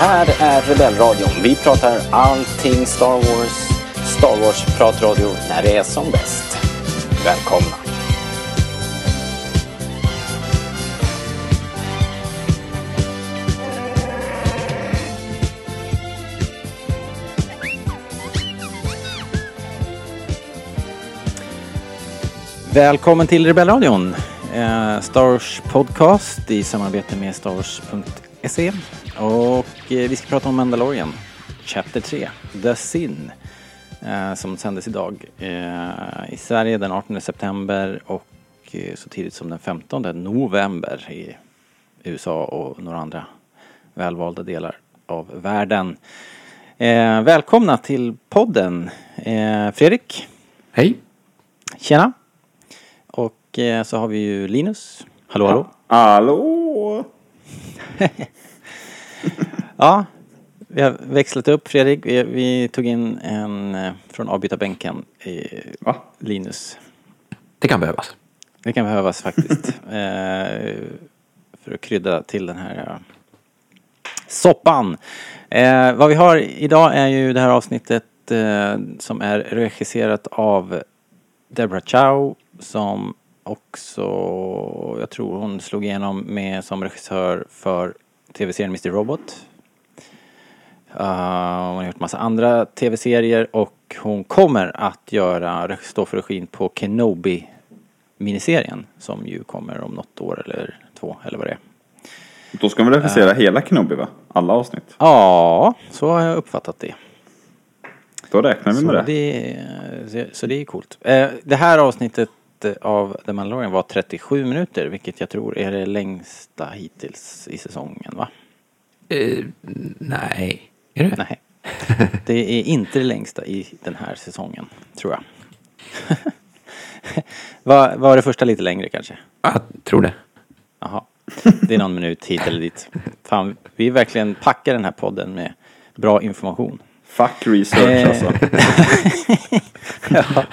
här är Rebellradion. Vi pratar allting Star Wars. Star Wars-pratradio när det är som bäst. Välkomna! Välkommen till Rebellradion. Eh, Star Wars podcast i samarbete med Star Wars.se. Och eh, vi ska prata om Mandalorian. Chapter 3, The Sin. Eh, som sändes idag eh, i Sverige den 18 september och så tidigt som den 15 november i USA och några andra välvalda delar av världen. Eh, välkomna till podden eh, Fredrik. Hej. Tjena. Och eh, så har vi ju Linus. Hallå hallå. Hallå! Ja, vi har växlat upp Fredrik. Vi, vi tog in en eh, från avbytarbänken, eh, Va? Linus. Det kan behövas. Det kan behövas faktiskt. eh, för att krydda till den här eh, soppan. Eh, vad vi har idag är ju det här avsnittet eh, som är regisserat av Deborah Chow som också, jag tror hon slog igenom med som regissör för tv-serien Mr. Robot. Uh, hon har gjort massa andra tv-serier och hon kommer att göra, stå för regin på Kenobi miniserien som ju kommer om något år eller två eller vad det är. Då ska vi regissera hela Kenobi va? Alla avsnitt. Ja, så har jag uppfattat det. Då räknar vi Så med det. det, så det är coolt. Eh, Det här avsnittet av The Mandalorian var 37 minuter, vilket jag tror är det längsta hittills i säsongen, va? Eh, nej. Är det? Nej. Det är inte det längsta i den här säsongen, tror jag. var, var det första lite längre kanske? Jag tror det. Jaha. Det är någon minut hit eller dit. Fan, vi verkligen packar den här podden med bra information. Fuck research Eh. alltså. ja.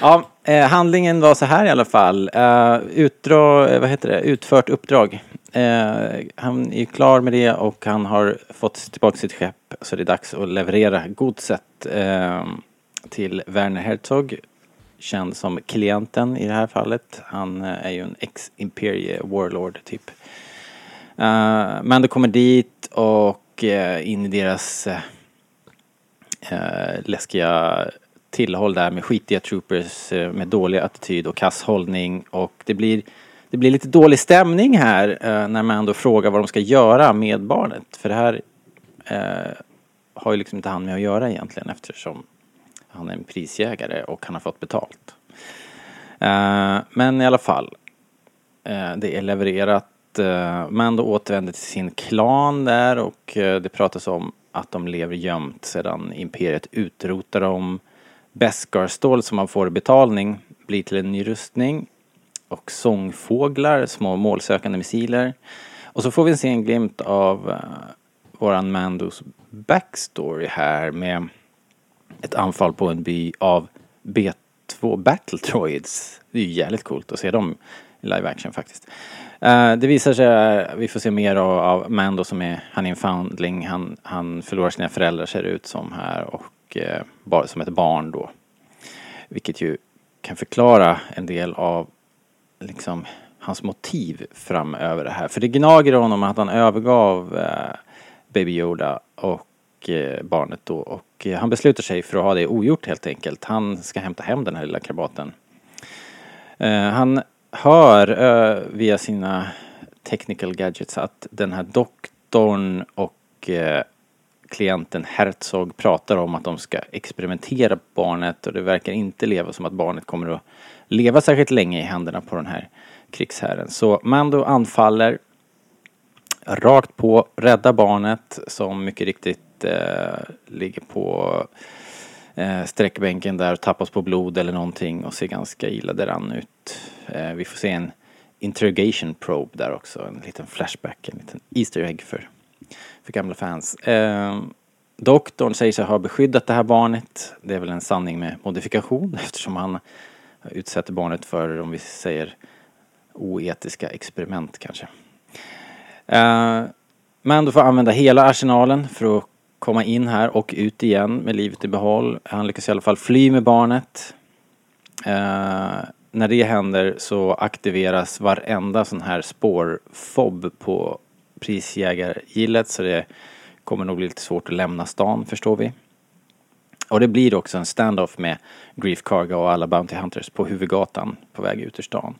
ja, eh, handlingen var så här i alla fall. Uh, utdra, eh, vad heter det, utfört uppdrag. Eh, han är ju klar med det och han har fått tillbaka sitt skepp så det är dags att leverera godset eh, till Werner Herzog. Känd som klienten i det här fallet. Han eh, är ju en ex-imperie warlord typ. Eh, men kommer dit och eh, in i deras eh, eh, läskiga tillhåll där med skitiga troopers med dålig attityd och kass hållning och det blir det blir lite dålig stämning här eh, när man ändå frågar vad de ska göra med barnet. För det här eh, har ju liksom inte han med att göra egentligen eftersom han är en prisjägare och han har fått betalt. Eh, men i alla fall, eh, det är levererat. Eh, Mando återvänder till sin klan där och eh, det pratas om att de lever gömt sedan imperiet utrotar dem. Beskar-stål som man får i betalning blir till en ny rustning. Och sångfåglar, små målsökande missiler. Och så får vi se en glimt av uh, våran Mandos backstory här med ett anfall på en by av B2 Battle Droids. Det är ju jävligt coolt att se dem i live action faktiskt. Uh, det visar sig, eh, vi får se mer av, av Mando som är, han är en foundling, han, han förlorar sina föräldrar ser det ut som här och uh, bara som ett barn då. Vilket ju kan förklara en del av liksom hans motiv framöver det här. För det gnager honom att han övergav eh, Baby Yoda och eh, barnet då och eh, han beslutar sig för att ha det ogjort helt enkelt. Han ska hämta hem den här lilla krabaten. Eh, han hör eh, via sina technical gadgets att den här doktorn och eh, klienten Herzog pratar om att de ska experimentera på barnet och det verkar inte leva som att barnet kommer att leva särskilt länge i händerna på den här krigsherren. Så Mando anfaller rakt på, räddar barnet som mycket riktigt eh, ligger på eh, sträckbänken där och tappas på blod eller någonting och ser ganska illa däran ut. Eh, vi får se en interrogation probe där också, en liten flashback, en liten Easter egg för, för gamla fans. Eh, doktorn säger sig ha beskyddat det här barnet. Det är väl en sanning med modifikation eftersom han utsätter barnet för, om vi säger, oetiska experiment kanske. Eh, du får använda hela arsenalen för att komma in här och ut igen med livet i behåll. Han lyckas i alla fall fly med barnet. Eh, när det händer så aktiveras varenda sån här spårfob på prisjägargillet så det kommer nog bli lite svårt att lämna stan förstår vi. Och det blir också en standoff med Grief Karga och alla Bounty Hunters på huvudgatan på väg ut ur stan.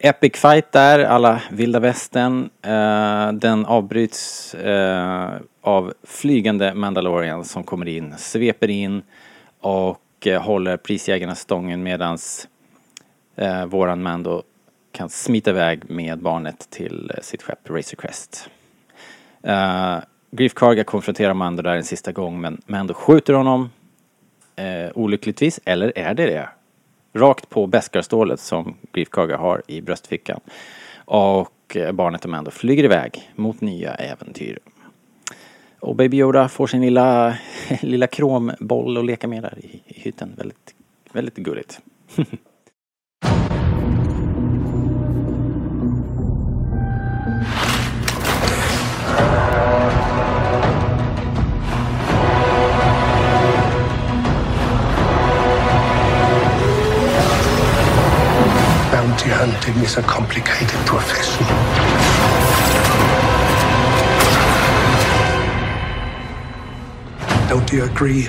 Epic fight där, alla vilda västern. Eh, den avbryts eh, av flygande Mandalorian som kommer in, sveper in och eh, håller prisjägarna stången medans eh, våran Mando kan smita iväg med barnet till eh, sitt skepp Razor Crest. Eh, Griff Karga konfronterar Mando där en sista gång men Mando skjuter honom eh, olyckligtvis, eller är det det? Rakt på bäskarstålet som Griff Karga har i bröstfickan. Och eh, barnet och Mando flyger iväg mot nya äventyr. Och Baby Yoda får sin lilla, lilla kromboll att leka med där i, i hytten. Väldigt, väldigt gulligt. Bounty hunting is a complicated profession. Don't you agree?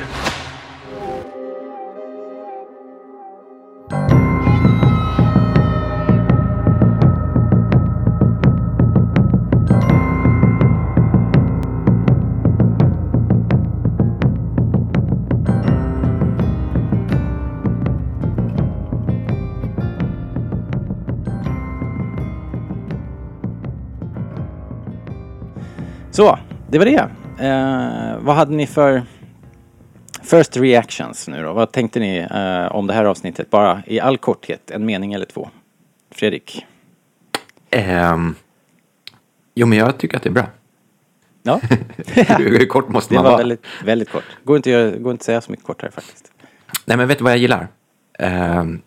Så, det var det. Eh, vad hade ni för first reactions nu då? Vad tänkte ni eh, om det här avsnittet? Bara i all korthet, en mening eller två. Fredrik? Ehm, jo, men jag tycker att det är bra. Ja, Hur kort måste det man var vara? väldigt, väldigt kort. Går inte, går inte att säga så mycket kortare faktiskt. Nej, men vet du vad jag gillar? Ehm,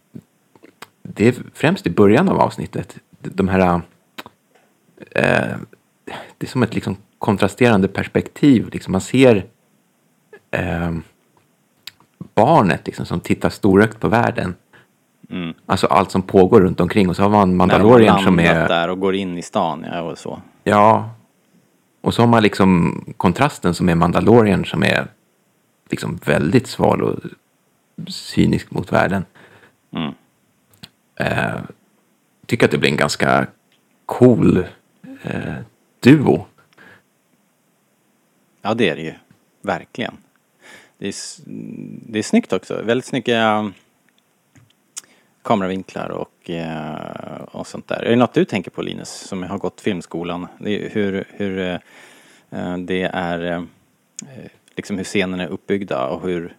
det är främst i början av avsnittet. De här... eh, det är som ett liksom kontrasterande perspektiv. Liksom man ser ehm, barnet liksom, som tittar storögt på världen. Alltså allt som pågår runt omkring. Och så har man Mm. Mandalorian som är... där och går in i stan ja, och så. Ja. Och så har man liksom kontrasten som är Mandalorian som är liksom väldigt sval och cynisk mot världen. Mm. Eh, tycker att det blir en ganska cool eh, duo. Ja, det är det ju. Verkligen. Det är, det är snyggt också. Väldigt snygga mm, kameravinklar och, eh, och sånt där. Är det något du tänker på Linus, som har gått filmskolan? Det är hur, hur eh, det är, eh, liksom hur scenen är uppbyggda och hur,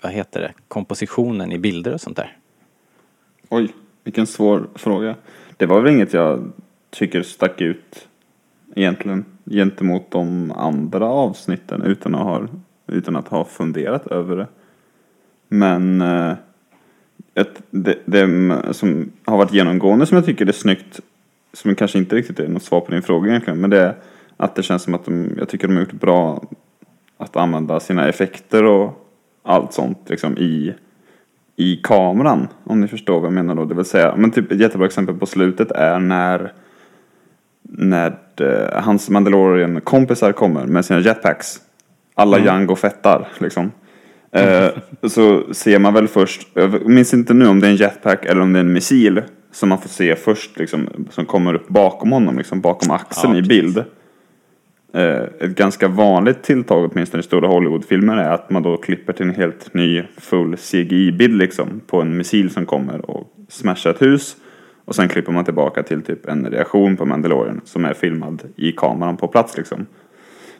vad heter det, kompositionen i bilder och sånt där. Oj, vilken svår fråga. Det var väl inget jag tycker stack ut egentligen gentemot de andra avsnitten utan att ha, utan att ha funderat över det. Men eh, ett, det, det som har varit genomgående som jag tycker är snyggt, som kanske inte riktigt är något svar på din fråga egentligen, men det är att det känns som att de, jag tycker de har gjort bra att använda sina effekter och allt sånt liksom i i kameran. Om ni förstår vad jag menar då. Det vill säga, men typ ett jättebra exempel på slutet är när när eh, hans Mandalorian-kompisar kommer med sina jetpacks. Alla Jango fettar liksom. Eh, så ser man väl först, jag minns inte nu om det är en jetpack eller om det är en missil som man får se först liksom, som kommer upp bakom honom, liksom bakom axeln Ja, i bild. Eh, ett ganska vanligt tilltag åtminstone i stora Hollywoodfilmer är att man då klipper till en helt ny full CGI-bild liksom på en missil som kommer och smashar ett hus. Och sen klipper man tillbaka till typ en reaktion på Mandalorian som är filmad i kameran på plats liksom.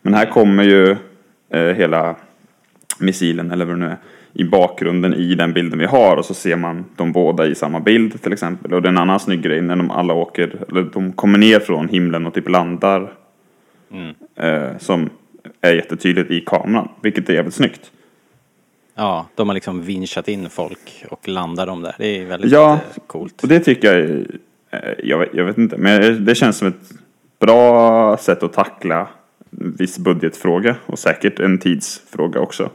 Men här kommer ju eh, hela missilen eller vad det nu är i bakgrunden i den bilden vi har och så ser man de båda i samma bild till exempel. Och det är en annan snygg grej när de alla åker, eller de kommer ner från himlen och typ landar eh, som är jättetydligt i kameran, vilket är jävligt snyggt. Ja, de har liksom vinschat in folk och landar dem där. Det är väldigt Ja. eh, coolt. Och det tycker jag, eh, jag, vet- jag vet inte, men det känns som ett bra sätt att tackla viss budgetfråga och säkert en tidsfråga också.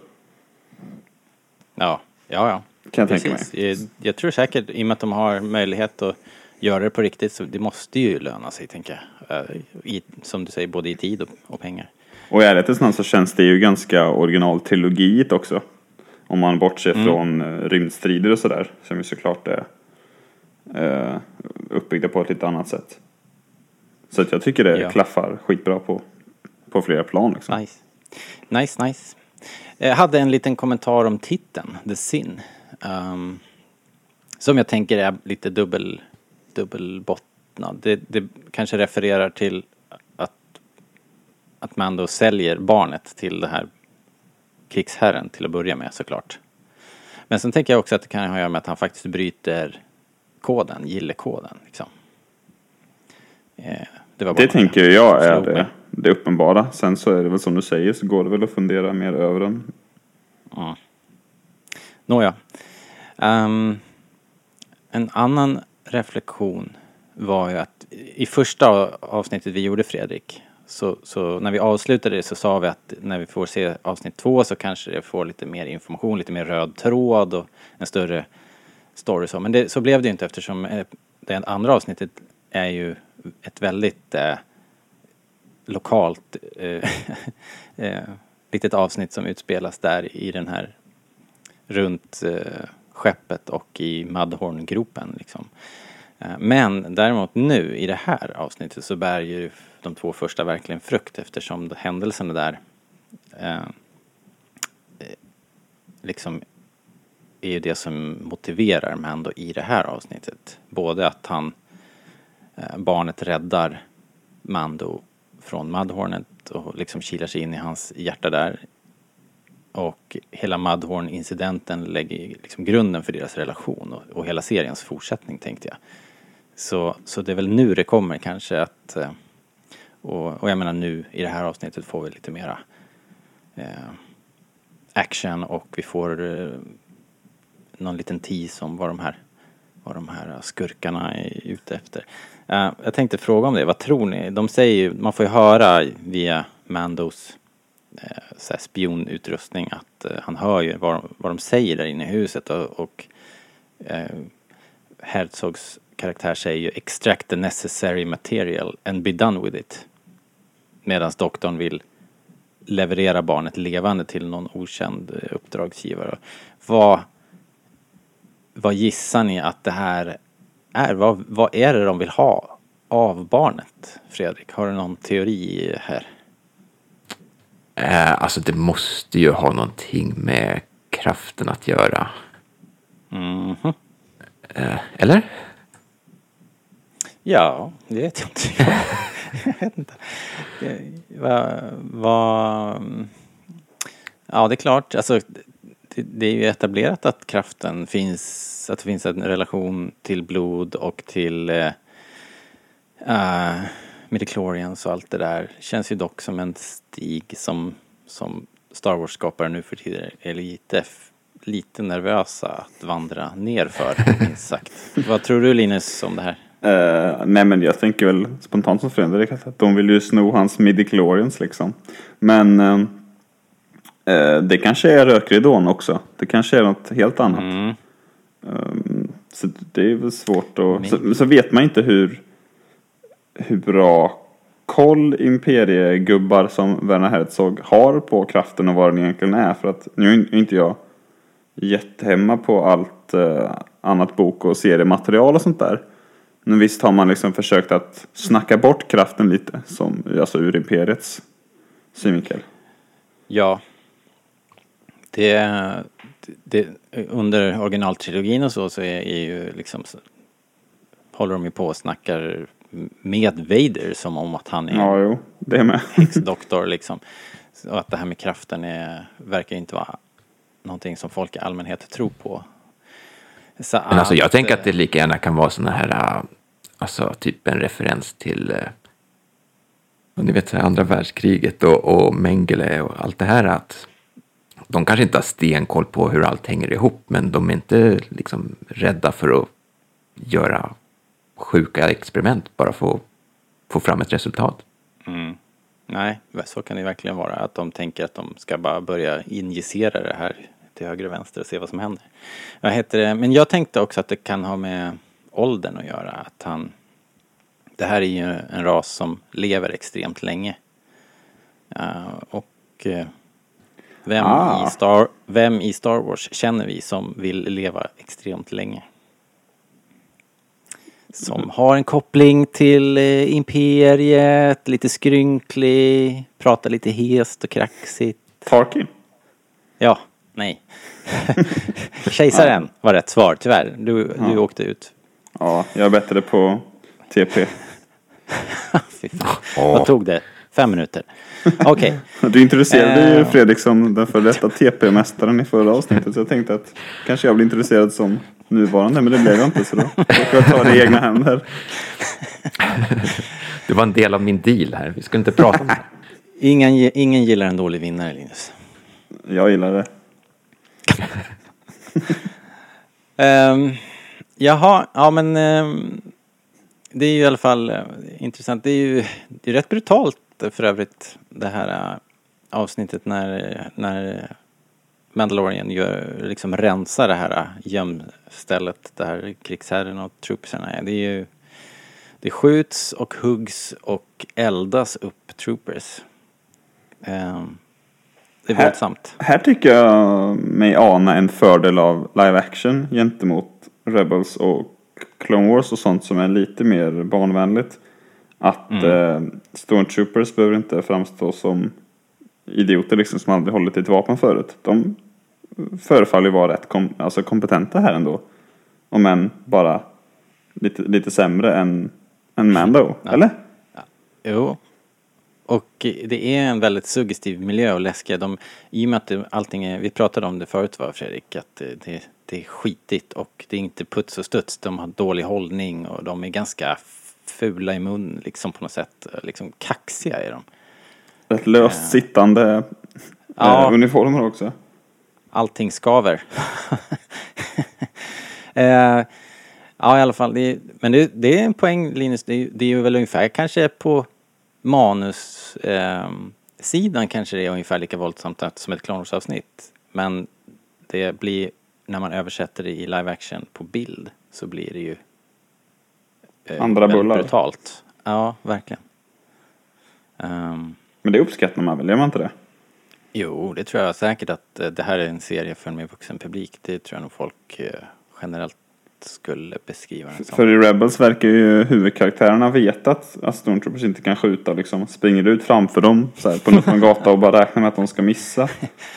Ja, ja, ja. Kan jag tänka mig. Precis. Jag, jag tror säkert, i och med att de har möjlighet att göra det på riktigt, så det måste ju löna sig, tänker jag. Eh, I, som du säger, både i tid och, och pengar. Och i ärlighetens namn så känns det ju ganska originaltrilogiet också. Om man bortser från uh, rymdstrider och sådär, som ju såklart är uh, uppbyggda på ett lite annat sätt. Så att jag tycker det Ja. klaffar skitbra på, på flera plan liksom. Nice. Nice, nice. Jag hade en liten kommentar om titeln, The Sin. Ehm, som jag tänker är lite dubbel, dubbelbottnad. Det, det kanske refererar till att, att Mando säljer barnet till det här krigsherren till att börja med såklart. Men sen tänker jag också att det kan ha att göra med att han faktiskt bryter koden, gillekoden liksom. Eh, det, Det tänker jag är det, det uppenbara. Sen så är det väl som du säger så går det väl att fundera mer över den. Nåja. Ehm, en annan reflektion var ju att i första avsnittet vi gjorde Fredrik, så, så när vi avslutade det så sa vi att när vi får se avsnitt två så kanske det får lite mer information, lite mer röd tråd och en större story så. Men det, så blev det ju inte eftersom eh, det andra avsnittet är ju ett väldigt eh, lokalt eh, eh, litet avsnitt som utspelas där i den här runt eh, skeppet och i Madhorngropen Liksom. Eh, men däremot nu i det här avsnittet så bär ju de två första verkligen frukt eftersom händelserna där eh, eh liksom är ju det som motiverar Mando i det här avsnittet. Både att han, eh, barnet räddar Mando från Mudhornet och liksom kilar sig in i hans hjärta där och hela Mudhorn-incidenten lägger ju liksom grunden för deras relation och, och hela seriens fortsättning tänkte jag. Så, så det är väl nu det kommer kanske att... Eh, och, och jag menar nu i det här avsnittet får vi lite mera eh, action och vi får eh, någon liten tease om vad de här, vad de här skurkarna är ute efter. Eh, jag tänkte fråga om det, vad tror ni? De säger ju, man får ju höra via Mandos eh, så här spionutrustning att eh, han hör ju vad, de- vad de säger där inne i huset och, och eh, Herzogs karaktär säger ju extract the necessary material and be done with it. Medan doktorn vill leverera barnet levande till någon okänd eh, uppdragsgivare. Vad, vad gissar ni att det här är? Vad, vad är det de vill ha av barnet? Fredrik, har du någon teori här? Eh, alltså det måste ju ha någonting med kraften att göra. Mhm. Eh, eller? Ja, det vet jag inte. jag vet inte. Vad, vad, ja, det är klart. Alltså, det, det är ju etablerat att kraften finns, att det finns en relation till blod och till eh, uh, midichlorians och allt det där. Känns ju dock som en stig som, som Star Wars-skapare nu för tiden är lite, lite nervösa att vandra ner för, minst sagt. Vad tror du Linus om det här? Eh, nej men jag tänker väl spontant som Fredrik att de vill ju sno hans midichlorians liksom. Men eh, eh, det kanske är rökridån också. Det kanske är något helt annat. Mm. Så det är väl svårt att... Så, så vet man inte hur, hur bra koll imperiegubbar som Werner Herzog har på kraften och vad den egentligen är. För att nu är inte jag jättehemma på allt annat bok och seriematerial och sånt där. Men visst har man liksom försökt att snacka bort kraften lite, som, alltså ur imperiets synvinkel. Ja. Det, det, under originaltrilogin och så, så är, är ju liksom håller de ju på och snackar med Vader som om att han är Ja, jo, det med. häxdoktor liksom. Och att det här med kraften är, verkar inte vara någonting som folk i allmänhet tror på. Så Men alltså jag att, tänker att det lika gärna kan vara såna här, äh, alltså typ en referens till, äh, ni vet andra världskriget och, och Mengele och allt det här att de kanske inte har stenkoll på hur allt hänger ihop, men de är inte liksom rädda för att göra sjuka experiment bara för att få fram ett resultat. Nej, så kan det verkligen vara. Att de tänker att de ska bara börja injicera det här till höger och vänster och se vad som händer. Vad heter det? Men jag tänkte också att det kan ha med åldern att göra. Att han... Det här är ju en ras som lever extremt länge. Uh, och uh, vem, Ah. i Star, vem i Star Wars känner vi som vill leva extremt länge? Som har en koppling till eh, imperiet, lite skrynklig, pratar lite hest och kraxigt. Tarkin. Ja, nej. Kejsaren var rätt svar, tyvärr. Du, du åkte ut. Ja, jag är bättre på TP. Fy fan. Vad tog det? Fem minuter? Okej. Du introducerade ju Eh. Fredrik som den före detta TP-mästaren i förra avsnittet. Så jag tänkte att kanske jag blir introducerad som nuvarande. Men det blev jag inte så då får jag ta det i egna händer. Det var en del av min deal här. Vi skulle inte prata om det. Ingen, ge- ingen gillar en dålig vinnare, Linus. Jag gillar det. Um, jaha, ja men um, det är ju i alla fall uh, intressant. Det är ju det är rätt brutalt för övrigt det här uh, avsnittet när, när Mandalorian gör, liksom rensar det här eh, gömstället där krigsherren och troopsarna är. Det är ju det skjuts och huggs och eldas upp troopers. Um, det är Här- våldsamt. Här tycker jag mig ana en fördel av live action gentemot Rebels och Clone Wars och sånt som är lite mer barnvänligt. Att eh, Stormtroopers behöver inte framstå som idioter liksom som aldrig hållit i ett vapen förut. De förefaller ju vara rätt kom- alltså kompetenta här ändå. Om än bara lite, lite sämre än, än Mando, eller? Jo. Och det är en väldigt suggestiv miljö och läskiga. De, I och med att det, allting är, vi pratade om det förut va Fredrik, att det, det, är skitigt och det är inte puts och studs. De har dålig hållning och de är ganska fula i mun liksom på något sätt. Liksom kaxiga är de. Rätt löst sittande Ja. eh, uniformer också. Allting skaver. eh, ja i alla fall, det är, men det, det är en poäng Linus, det är, det är väl ungefär kanske på manus eh, kanske det är ungefär lika våldsamt som ett Clone Wars-avsnitt. Men det blir, när man översätter det i live action på bild så blir det ju eh, Andra bullar. brutalt. Ja, verkligen. Ehm, Men det uppskattar man väl, gör man inte det? Jo, det tror jag säkert att eh, det här är en serie för en mer vuxen publik. Det tror jag nog folk eh, generellt skulle beskriva den som. För i Rebels verkar ju huvudkaraktärerna veta att, att Stormtroopers inte kan skjuta liksom. Springer ut framför dem så här, på en öppen gata och bara räknar med att de ska missa.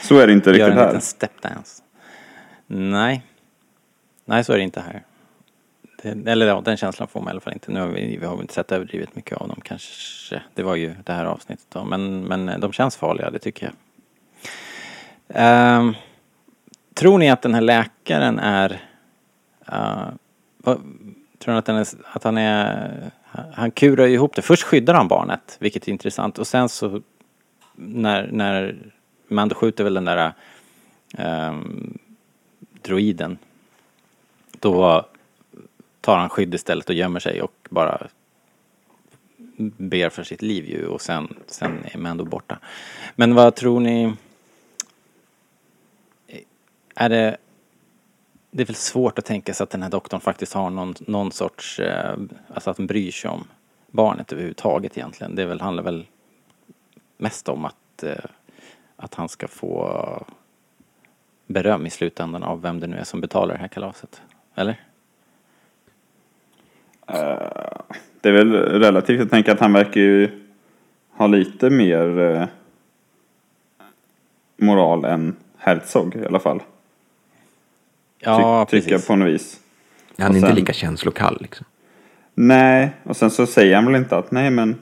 Så är det inte Gör riktigt en här. liten stepdance. Nej. Nej, så är det inte här. Det, eller ja, den känslan får man i alla fall inte. Nu har vi, vi har inte sett överdrivet mycket av dem kanske. Det var ju det här avsnittet då. Men, men eh, de känns farliga, det tycker jag. Ehm, tror ni att den här läkaren är... Uh, vad, tror ni att, den är, att han är... Han kurar ju ihop det. Först skyddar han barnet, vilket är intressant. Och sen så när, när Mando skjuter väl den där um, droiden. Då tar han skydd istället och gömmer sig och bara ber för sitt liv ju och sen, sen är Mando borta. Men vad tror ni? Är det det är väl svårt att tänka sig att den här doktorn faktiskt har någon, någon sorts, eh, alltså att den bryr sig om barnet överhuvudtaget egentligen. Det väl, handlar väl mest om att, eh, att han ska få beröm i slutändan av vem det nu är som betalar det här kalaset. Eller? Eh, det är väl relativt. Jag tänker att han verkar ju ha lite mer uh, moral än Herzog i alla fall. Ja, Ty- precis. på något vis. Han är Och inte sen- lika känslokall liksom. Nej, och sen så säger han väl inte att nej men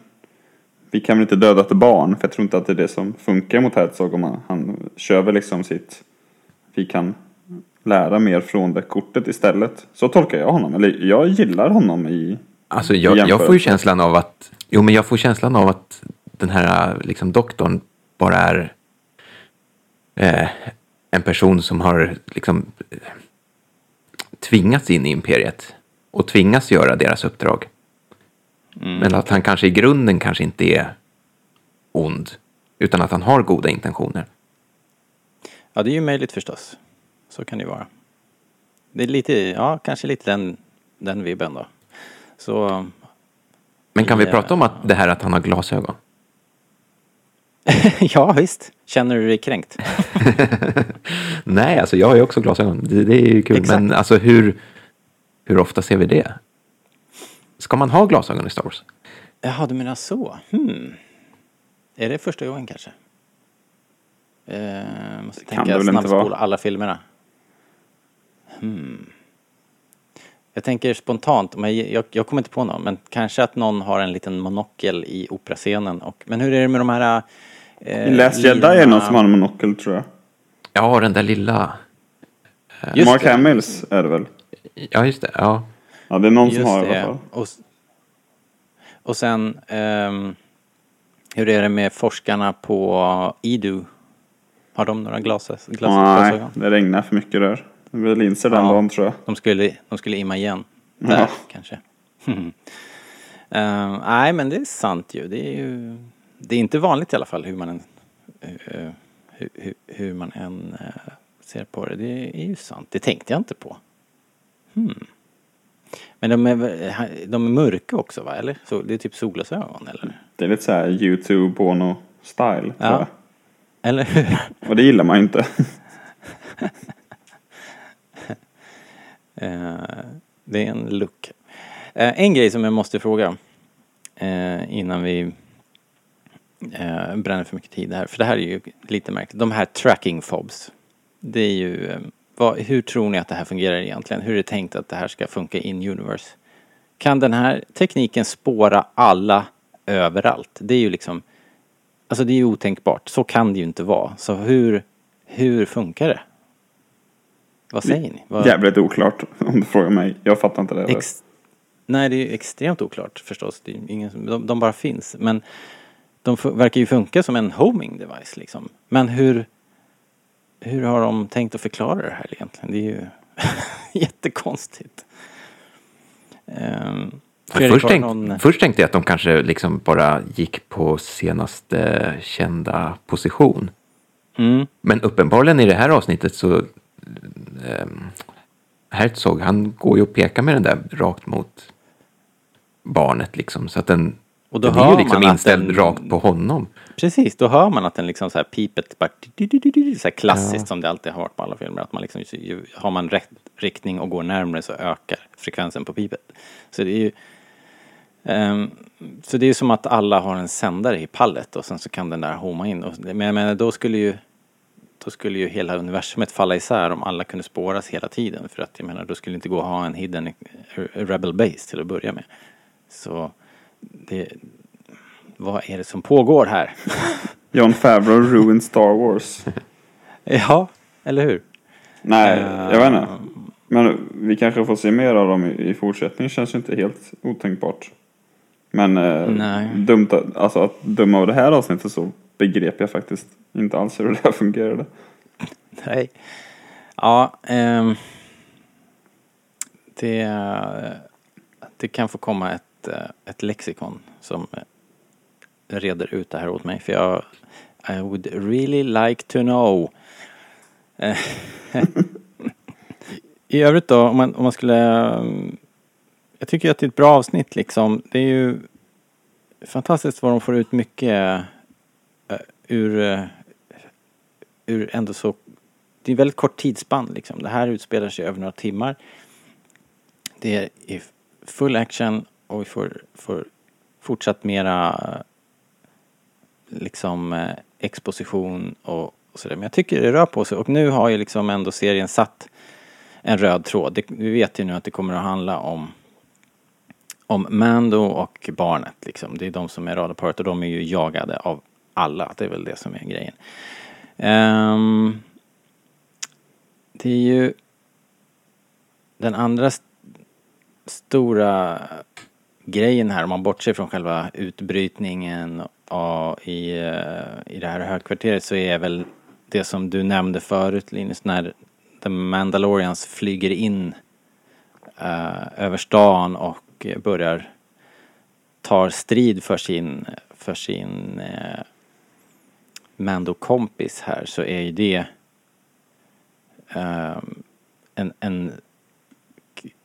vi kan väl inte döda ett barn. För jag tror inte att det är det som funkar mot Herzog. Om han, han kör väl liksom sitt vi kan lära mer från det kortet istället. Så tolkar jag honom. Eller jag gillar honom i Alltså I jag, jag får ju känslan av att, jo men jag får känslan av att den här liksom doktorn bara är eh, en person som har liksom eh, tvingats in i imperiet och tvingas göra deras uppdrag. Men att han kanske i grunden kanske inte är ond, utan att han har goda intentioner. Ja, det är ju möjligt förstås. Så kan det ju vara. Det är lite, ja, kanske lite den, den vibben då. Så, Men kan vi Ja. prata om att det här att han har glasögon? ja visst. Känner du dig kränkt? Nej, alltså jag har ju också glasögon. Det, det är ju kul. Exakt. Men alltså hur, hur ofta ser vi det? Ska man ha glasögon i Star Wars? Jaha, du menar så. Hmm. Är det första gången kanske? Eh, måste kan tänka det väl inte snabbspola vara. alla filmerna. Hmm. Jag tänker spontant, men jag, jag, jag kommer inte på någon, men kanske att någon har en liten monokel i operascenen. Och, men hur är det med de här... Eh, I Last Jedi är det någon som har en monokel tror jag. Ja, den där lilla. Just Mark det. Hamills är det väl? Ja, just det. Ja. Ja, det är någon som Just har i alla det. fall. Och, och sen, ehm, hur är det med forskarna på Idu? Har de några glas, glas, Nej, glasögon? det regnar för mycket där. Det blir linser den Ja. dagen tror jag. De skulle, de skulle imma igen. Där, Ja. kanske. Ehm, nej, men det är sant ju. Det är ju... Det är inte vanligt i alla fall hur man än, eh, hur, hur, hur man än eh, ser på det. Det är ju sant. Det tänkte jag inte på. Hmm. Men de är, de är mörka också va? Eller? Så det är typ solglasögon eller? Det är lite så här YouTube Bono style Ja. Eller hur? Och det gillar man ju inte. Eh, det är en look. Eh, en grej som jag måste fråga eh, innan vi eh, bränner för mycket tid här. För det här är ju lite märkligt. De här tracking fobs. Det är ju, eh, vad, hur tror ni att det här fungerar egentligen? Hur är det tänkt att det här ska funka in universe? Kan den här tekniken spåra alla överallt? Det är ju liksom, alltså det är ju otänkbart. Så kan det ju inte vara. Så hur, hur funkar det? Vad säger ni? Vad, Jävligt oklart om du frågar mig. Jag fattar inte det. Ex- Nej, det är ju extremt oklart förstås. Det är ingen, de, de bara finns. Men de verkar ju funka som en homing device liksom. Men hur, hur har de tänkt att förklara det här egentligen? Det är ju jättekonstigt. Um, Först, tänk, först tänkte jag att de kanske liksom bara gick på senaste kända position. Mm, Men uppenbarligen i det här avsnittet så um, Herzog, han går ju och pekar med den där rakt mot barnet liksom. Så att den, Och då är hör ju liksom inställd den- rakt på honom. precis, då hör man att den liksom så här pipet bara så här klassiskt som det alltid har varit på alla filmer. Att man liksom, ju- har man rätt riktning och går närmare så ökar frekvensen på pipet. Så det är ju ehm, så det är som att alla har en sändare i pallet och sen så kan den där homa in. Och, men jag menar, då skulle ju då skulle ju hela universumet falla isär om alla kunde spåras hela tiden. För att jag menar, då skulle det inte gå att ha en hidden eh, rebel base till att börja med. Så det, vad är det som pågår här? John Favreau ruined Star Wars. ja, eller hur? Nej, Eh, jag vet inte. Men vi kanske får se mer av dem i, fortsättningen. Känns ju inte helt otänkbart. Men eh, dumt att, alltså att döma av det här avsnittet så begrep jag faktiskt inte alls hur det där fungerade. Nej. Ja, ehm, det, det kan få komma ett, Eh, ett lexikon som eh, reder ut det här åt mig. För jag I would really like to know. Eh, I övrigt då, om man, om man skulle... Jag tycker att det är ett bra avsnitt liksom. Det är ju fantastiskt vad de får ut mycket ur, ur ändå så det är väldigt kort tidsspann liksom. Det här utspelar sig över några timmar. Det är i full action och vi får, får fortsatt mera liksom eh, exposition och, och sådär. Men jag tycker det rör på sig och nu har ju liksom ändå serien satt en röd tråd. Det, vi vet ju nu att det kommer att handla om om Mando och barnet liksom. Det är de som är radarparet och de är ju jagade av alla. Det är väl det som är grejen. Um, det är ju den andra st- stora grejen här om man bortser från själva utbrytningen och i, eh, i det här högkvarteret så är väl det som du nämnde förut Linus när The Mandalorians flyger in uh, över stan och börjar tar strid för sin, för sin uh, Mando-kompis här så är ju det uh, en, en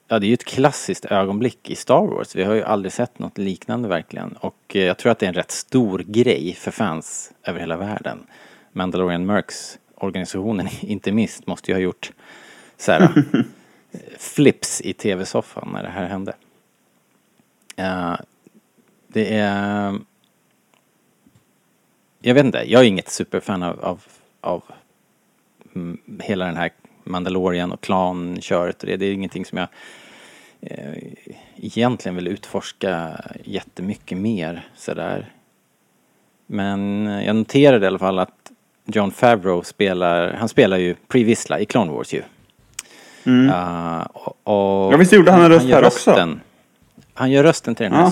Ja, det är ju ett klassiskt ögonblick i Star Wars. Vi har ju aldrig sett något liknande verkligen. Och eh, jag tror att det är en rätt stor grej för fans över hela världen. Mandalorian Mercs organisationen, inte minst, måste ju ha gjort så här, flips i tv-soffan när det här hände. Uh, det är... Jag vet inte, jag är inget superfan av, av, av mm, hela den här Mandalorian och klanköret och det. Det är ingenting som jag eh, egentligen vill utforska jättemycket mer sådär. Men jag noterade i alla fall att John Favreau spelar, han spelar ju Pre-Vissla i Clone Wars ju. Mm. Uh, och, och Ja, visst gjorde han en röst gör här också? rösten- Han gör rösten till den här Ja.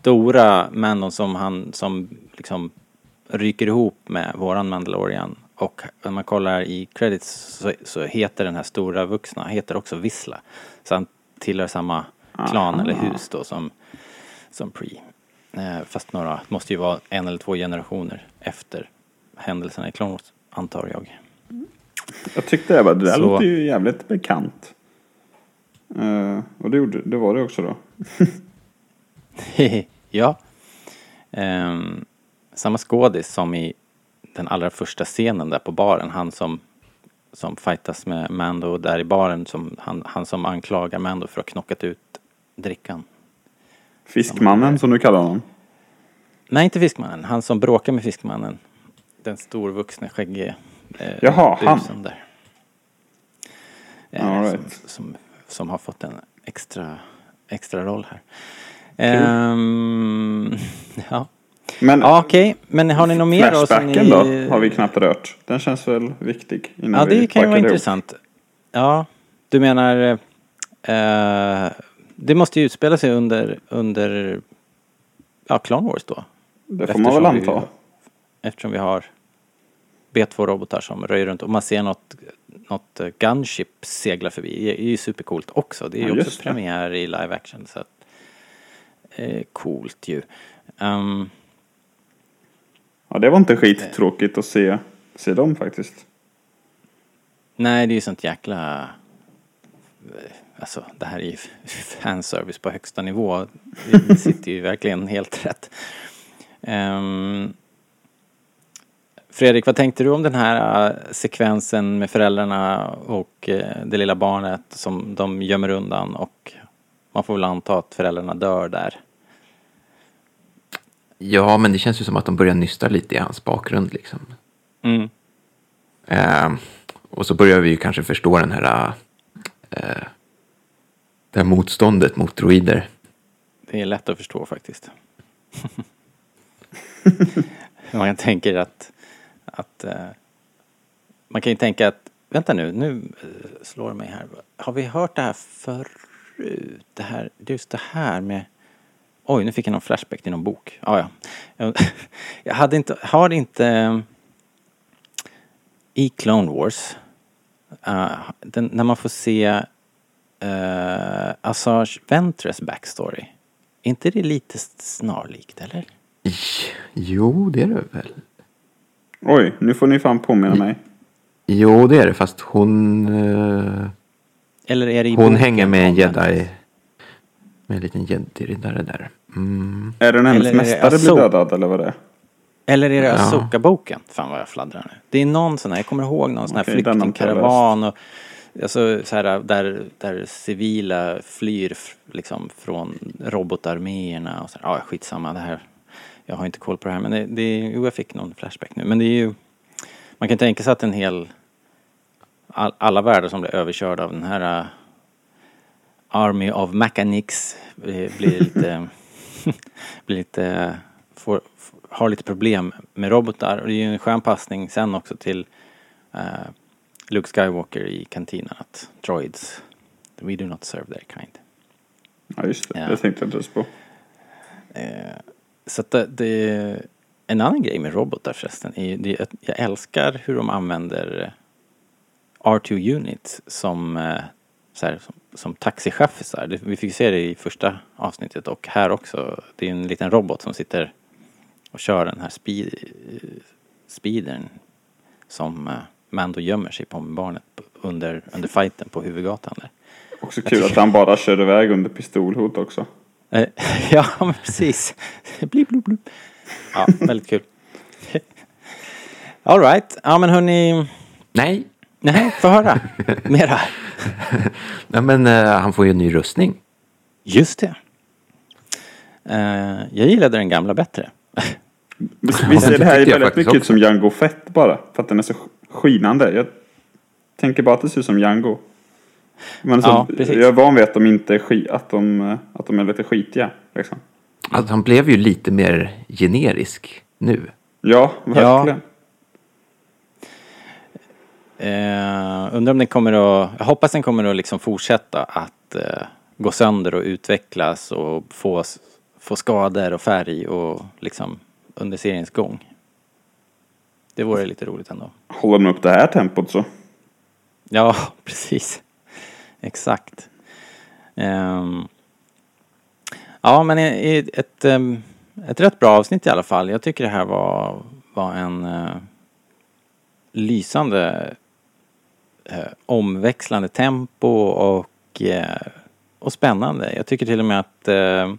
stora Mandon som han, som liksom ryker ihop med våran Mandalorian. Och när man kollar i credits så, så heter den här stora vuxna, heter också Vissla. Så han tillhör samma klan Aha. eller hus då som, som Pre. Eh, fast några, måste ju vara en eller två generationer efter händelserna i Clone Wars, antar jag. Jag tyckte jag bara, det där Så- låter ju jävligt bekant. Eh, och det, gjorde, det var det också då. ja. Ehm, samma skådis som i den allra första scenen där på baren. Han som, som fightas med Mando där i baren. Som, han, han som anklagar Mando för att ha knockat ut drickan. Fiskmannen som du kallar honom. Nej, inte Fiskmannen. Han som bråkar med Fiskmannen. Den storvuxne skäggige eh, Jaha, han. där. Eh, All som, right. som, som har fått en extra, extra roll här. Ehm, ja. Men Ja, okej. Men har ni något mer då? Flashbacken ni... då har vi knappt rört. Den känns väl viktig innan Ja, vi det kan ju vara ihop. intressant. Ja, du menar... Eh, det måste ju utspela sig under, under ja, Clone Wars då. Det får man väl vi- anta. Eftersom vi har B2-robotar som röjer runt och man ser något, något gunship segla förbi. Det är ju supercoolt också. Det är ju Ja, också det. premiär i live action. Så att, eh, coolt ju. Ehm, Ja, det var inte skittråkigt att se, se dem faktiskt. Nej, det är ju sånt jäkla... Alltså, det här är ju fanservice på högsta nivå. Det sitter ju verkligen helt rätt. Ehm, Fredrik, vad tänkte du om den här äh, sekvensen med föräldrarna och eh, det lilla barnet som de gömmer undan och man får väl anta att föräldrarna dör där. Ja, men det känns ju som att de börjar nysta lite i hans bakgrund liksom. Mm. Eh, och så börjar vi ju kanske förstå den här, eh, det här motståndet mot droider. Det är lätt att förstå faktiskt. man tänker att, att eh, man kan ju tänka att, vänta nu, nu eh, slår det mig här. Har vi hört det här förut? Det här, just det här med, oj nu fick jag någon flashback till någon bok. Ah, ja. Jag- hade inte, har inte eh, i Clone Wars, eh, den, när man får se uh, Assange Ventress backstory. Är inte det lite snarlikt eller? Jo, det är det väl. Oj, nu får ni fan påminna mig. Jo, det är det, fast hon, eh, Eller är det i hon boken hänger med en jedi, Ventress? Med en liten jedi-riddare där. Mm. Är det när hennes Eller är det mästare blir dödad eller vad det är? Eller är det Ja. Asoka-boken? Fan vad jag fladdrar nu. Det är någon sån här, jag kommer ihåg någon sån här den jag flyktingkaravan och alltså så här där, där civila flyr liksom från robotarméerna och så här. Ja, skitsamma det här. Jag har inte koll på det här men det, det är, jo jag fick någon flashback nu men det är ju man kan tänka sig att en hel all, alla världar som blir överkörda av den här uh, Army of Mechanics eh, blir lite blir lite får, har lite problem med robotar och det är ju en skön passning sen också till eh, Luke Skywalker i kantinen att droids we do not serve their kind. Ja, just det. Ja. Det tänkte jag inte ens på. Eh, så att det, det en annan grej med robotar förresten är ju det att jag älskar hur de använder R2 Unit som så här, som, som taxichaffisar. Vi fick se det i första avsnittet och här också. Det är en liten robot som sitter och kör den här speed, speedern som eh, Mando gömmer sig på med barnet under, under fighten på huvudgatan där. Också kul att han bara kör iväg under pistolhot också. Eh, ja, men precis. blip, blip, blip. Ja, väldigt kul. All right. Ja, men hörni. Nej, Nej, få höra. Mera. Nej men eh, han får ju en ny rustning. Just det. Eh, jag gillade den gamla bättre. Visst är det här väldigt mycket ut också. som Django Fett bara. För att den är så skinande. Jag tänker bara att det ser ut som Django. Men så, Ja, jag är van vid att de inte är, ski, att de, eh, att de är lite skitiga. Liksom. Alltså, han blev ju lite mer generisk nu. Ja, verkligen. Eh, undrar om den kommer att, jag hoppas den kommer att liksom fortsätta att eh, gå sönder och utvecklas och få, få skador och färg och liksom under seriens gång. Det vore lite roligt ändå. Håller de upp det här tempot så. Ja, precis. Exakt. Ehm, ja, men i ett, um, ett rätt bra avsnitt i alla fall. Jag tycker det här var, var en eh, lysande eh, omväxlande tempo och, eh, och spännande. Jag tycker till och med att uh,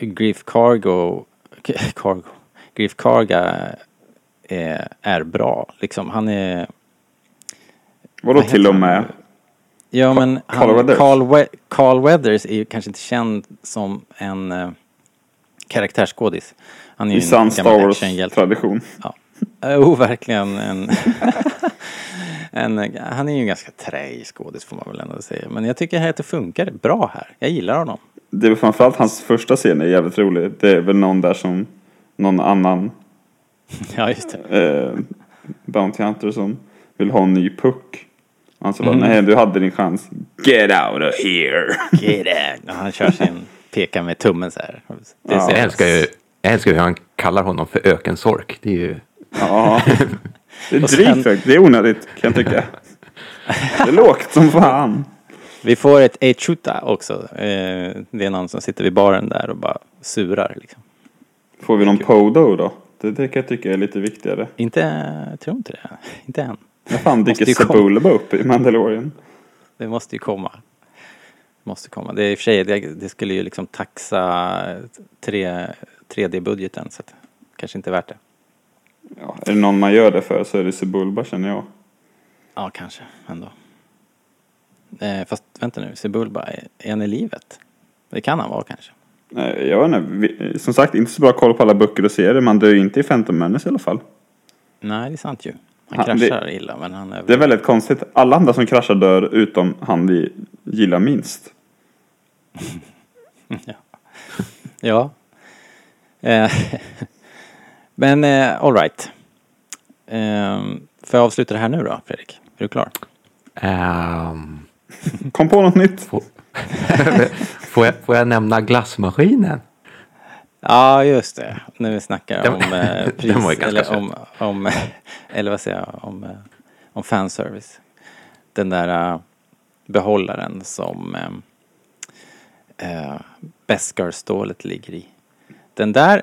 Grief Cargo, Cargo Grief Karga är, är bra. Liksom, han är... Vadå Vad till och med? Ja men Carl han, Weathers? Carl, We Carl Weathers är ju kanske inte känd som en uh, karaktärsskådis. Han är ju I sann en Star gammal actionhjälte. Wars-tradition. Ja. Jo, verkligen en, en... Han är ju en ganska träig skådis får man väl ändå säga. Men jag tycker att det funkar bra här. Jag gillar honom. Det är framförallt hans första scen är jävligt rolig. Det är väl någon där som någon annan Ja, just det. eh, Bounty Hunter som vill ha en ny puck. Han sa Mm. nej du hade din chans. Get out of here. Get. Och Han kör sin pekar med tummen så här. Det Ja. Jag älskar ju jag älskar hur han kallar honom för ökensork. Det är ju... Ja. Det är Och sen- drygt högt. Det är onödigt kan jag tycka. Det är lågt som fan. Vi får ett Echuta också. Eh, Det är någon som sitter vid baren där och bara surar liksom. Får vi någon Podo då? Det, det kan jag tycka är lite viktigare. Inte, jag tror inte det. Inte än. När fan dyker ju komma. Sebulba upp i Mandalorian? Det måste ju komma. Måste komma. Det är i och för sig, det, det skulle ju liksom taxa tre- 3D-budgeten så att kanske inte är värt det. Ja, är det någon man gör det för så är det Sebulba känner jag. Ja, kanske ändå. Eh, fast vänta nu, Sebulba, är, han i livet? Det kan han vara kanske. Nej, Jag vet inte. Som sagt, inte så bra koll på alla böcker och serier. Man dör ju inte i Phantom Menace i alla fall. Nej, det är sant ju. Han Han- det- kraschar illa men han är Det är väldigt konstigt. Alla andra som kraschar dör utom han vi gillar minst. Ja. Eh, Men eh, all right. Eh, får jag avsluta det här nu då, Fredrik? Är du klar? Ehm, Kom på något nytt. får, får, jag, får jag nämna glassmaskinen? Ja, just det. När vi snackar Den- om eh, pris, den var ju ganska eller om, om, eller vad säger jag, om, eh, om fanservice. Den där eh, behållaren som eh, eh, Beskar-stålet ligger i. Den där,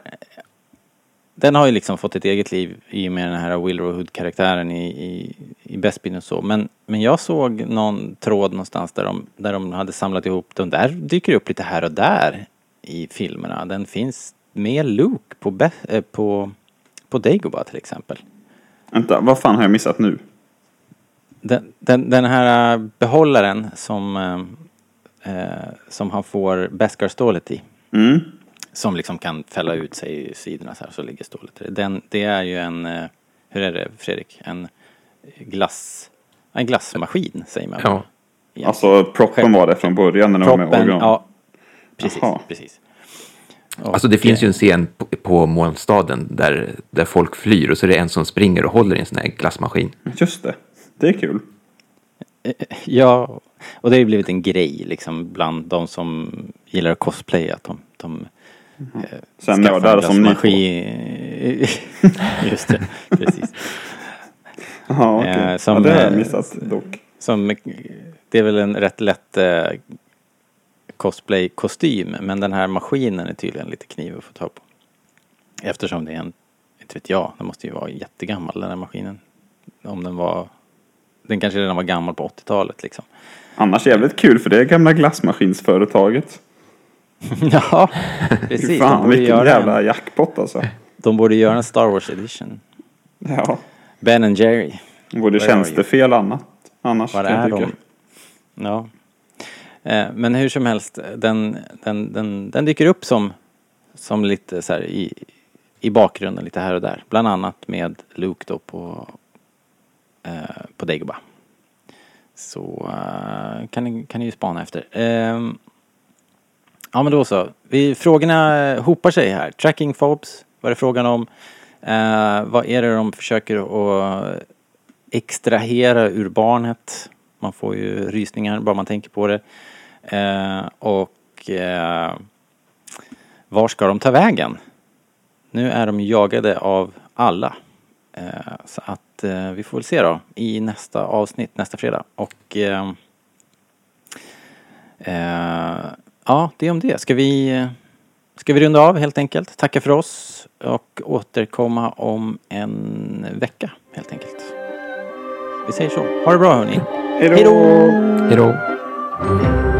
den har ju liksom fått ett eget liv i och med den här Will Hood-karaktären i, i, i Bespin och så. Men, men jag såg någon tråd någonstans där de, där de hade samlat ihop den. Där dyker upp lite här och där i filmerna. Den finns med Luke på, Be- eh, på, på Dagobah till exempel. Vänta, vad fan har jag missat nu? Den, den, den här eh, behållaren som, eh, som han får Beskar-stålet i. Mm. Som liksom kan fälla ut sig i sidorna så här, så ligger stålet där. Den, det är ju en, eh, hur är det Fredrik? En glass, en glassmaskin säger man. Ja. egentligen. Alltså proppen var det från början när de var med Proppen, organ. ja. Precis, Jaha. precis. Alltså det finns ju en scen på, på molnstaden där, där folk flyr och så är det en som springer och håller i en sån här glassmaskin. Just det. Det är kul. Ja, och det har ju blivit en grej liksom bland de som gillar att cosplaya. Att de, de eh, Sen skaffar nördar en som ni glassmaskin. Just det, precis. Ja, okej. Eh, som, ja, det har jag eh, missat dock. Som, det är väl en rätt lätt eh, cosplay-kostym. Men den här maskinen är tydligen lite knivig att få tag på. Eftersom det är en, inte vet jag, den måste ju vara jättegammal den här maskinen. Om den var, den kanske redan var gammal på 80-talet liksom. Annars jävligt kul för det är gamla glassmaskinsföretaget. ja, precis. Fan vilken göra jävla en, jackpot alltså. de borde göra en Star Wars edition. Ja. Ben and Jerry. Är tjänstefel annat. Annars Var är de? Ja. Eh, Men hur som helst, den, den, den, den dyker upp som, som lite så här i, i bakgrunden lite här och där. Bland annat med Luke då på, eh, på Dagobah. Så eh, kan, ni, kan ni ju spana efter. Ehm, ja men då så. Vi, frågorna hopar sig här. Tracking Phobes, vad är det frågan om? Eh, vad är det de försöker att extrahera ur barnet? Man får ju rysningar bara man tänker på det. Eh, och eh, var ska de ta vägen? Nu är de jagade av alla. Eh, så att eh, vi får väl se då i nästa avsnitt nästa fredag. Och eh, eh, ja, det är om det. Ska vi, ska vi runda av helt enkelt? Tacka för oss och återkomma om en vecka helt enkelt. Vi säger så. Ha det bra hörni. Hej då! Hej då.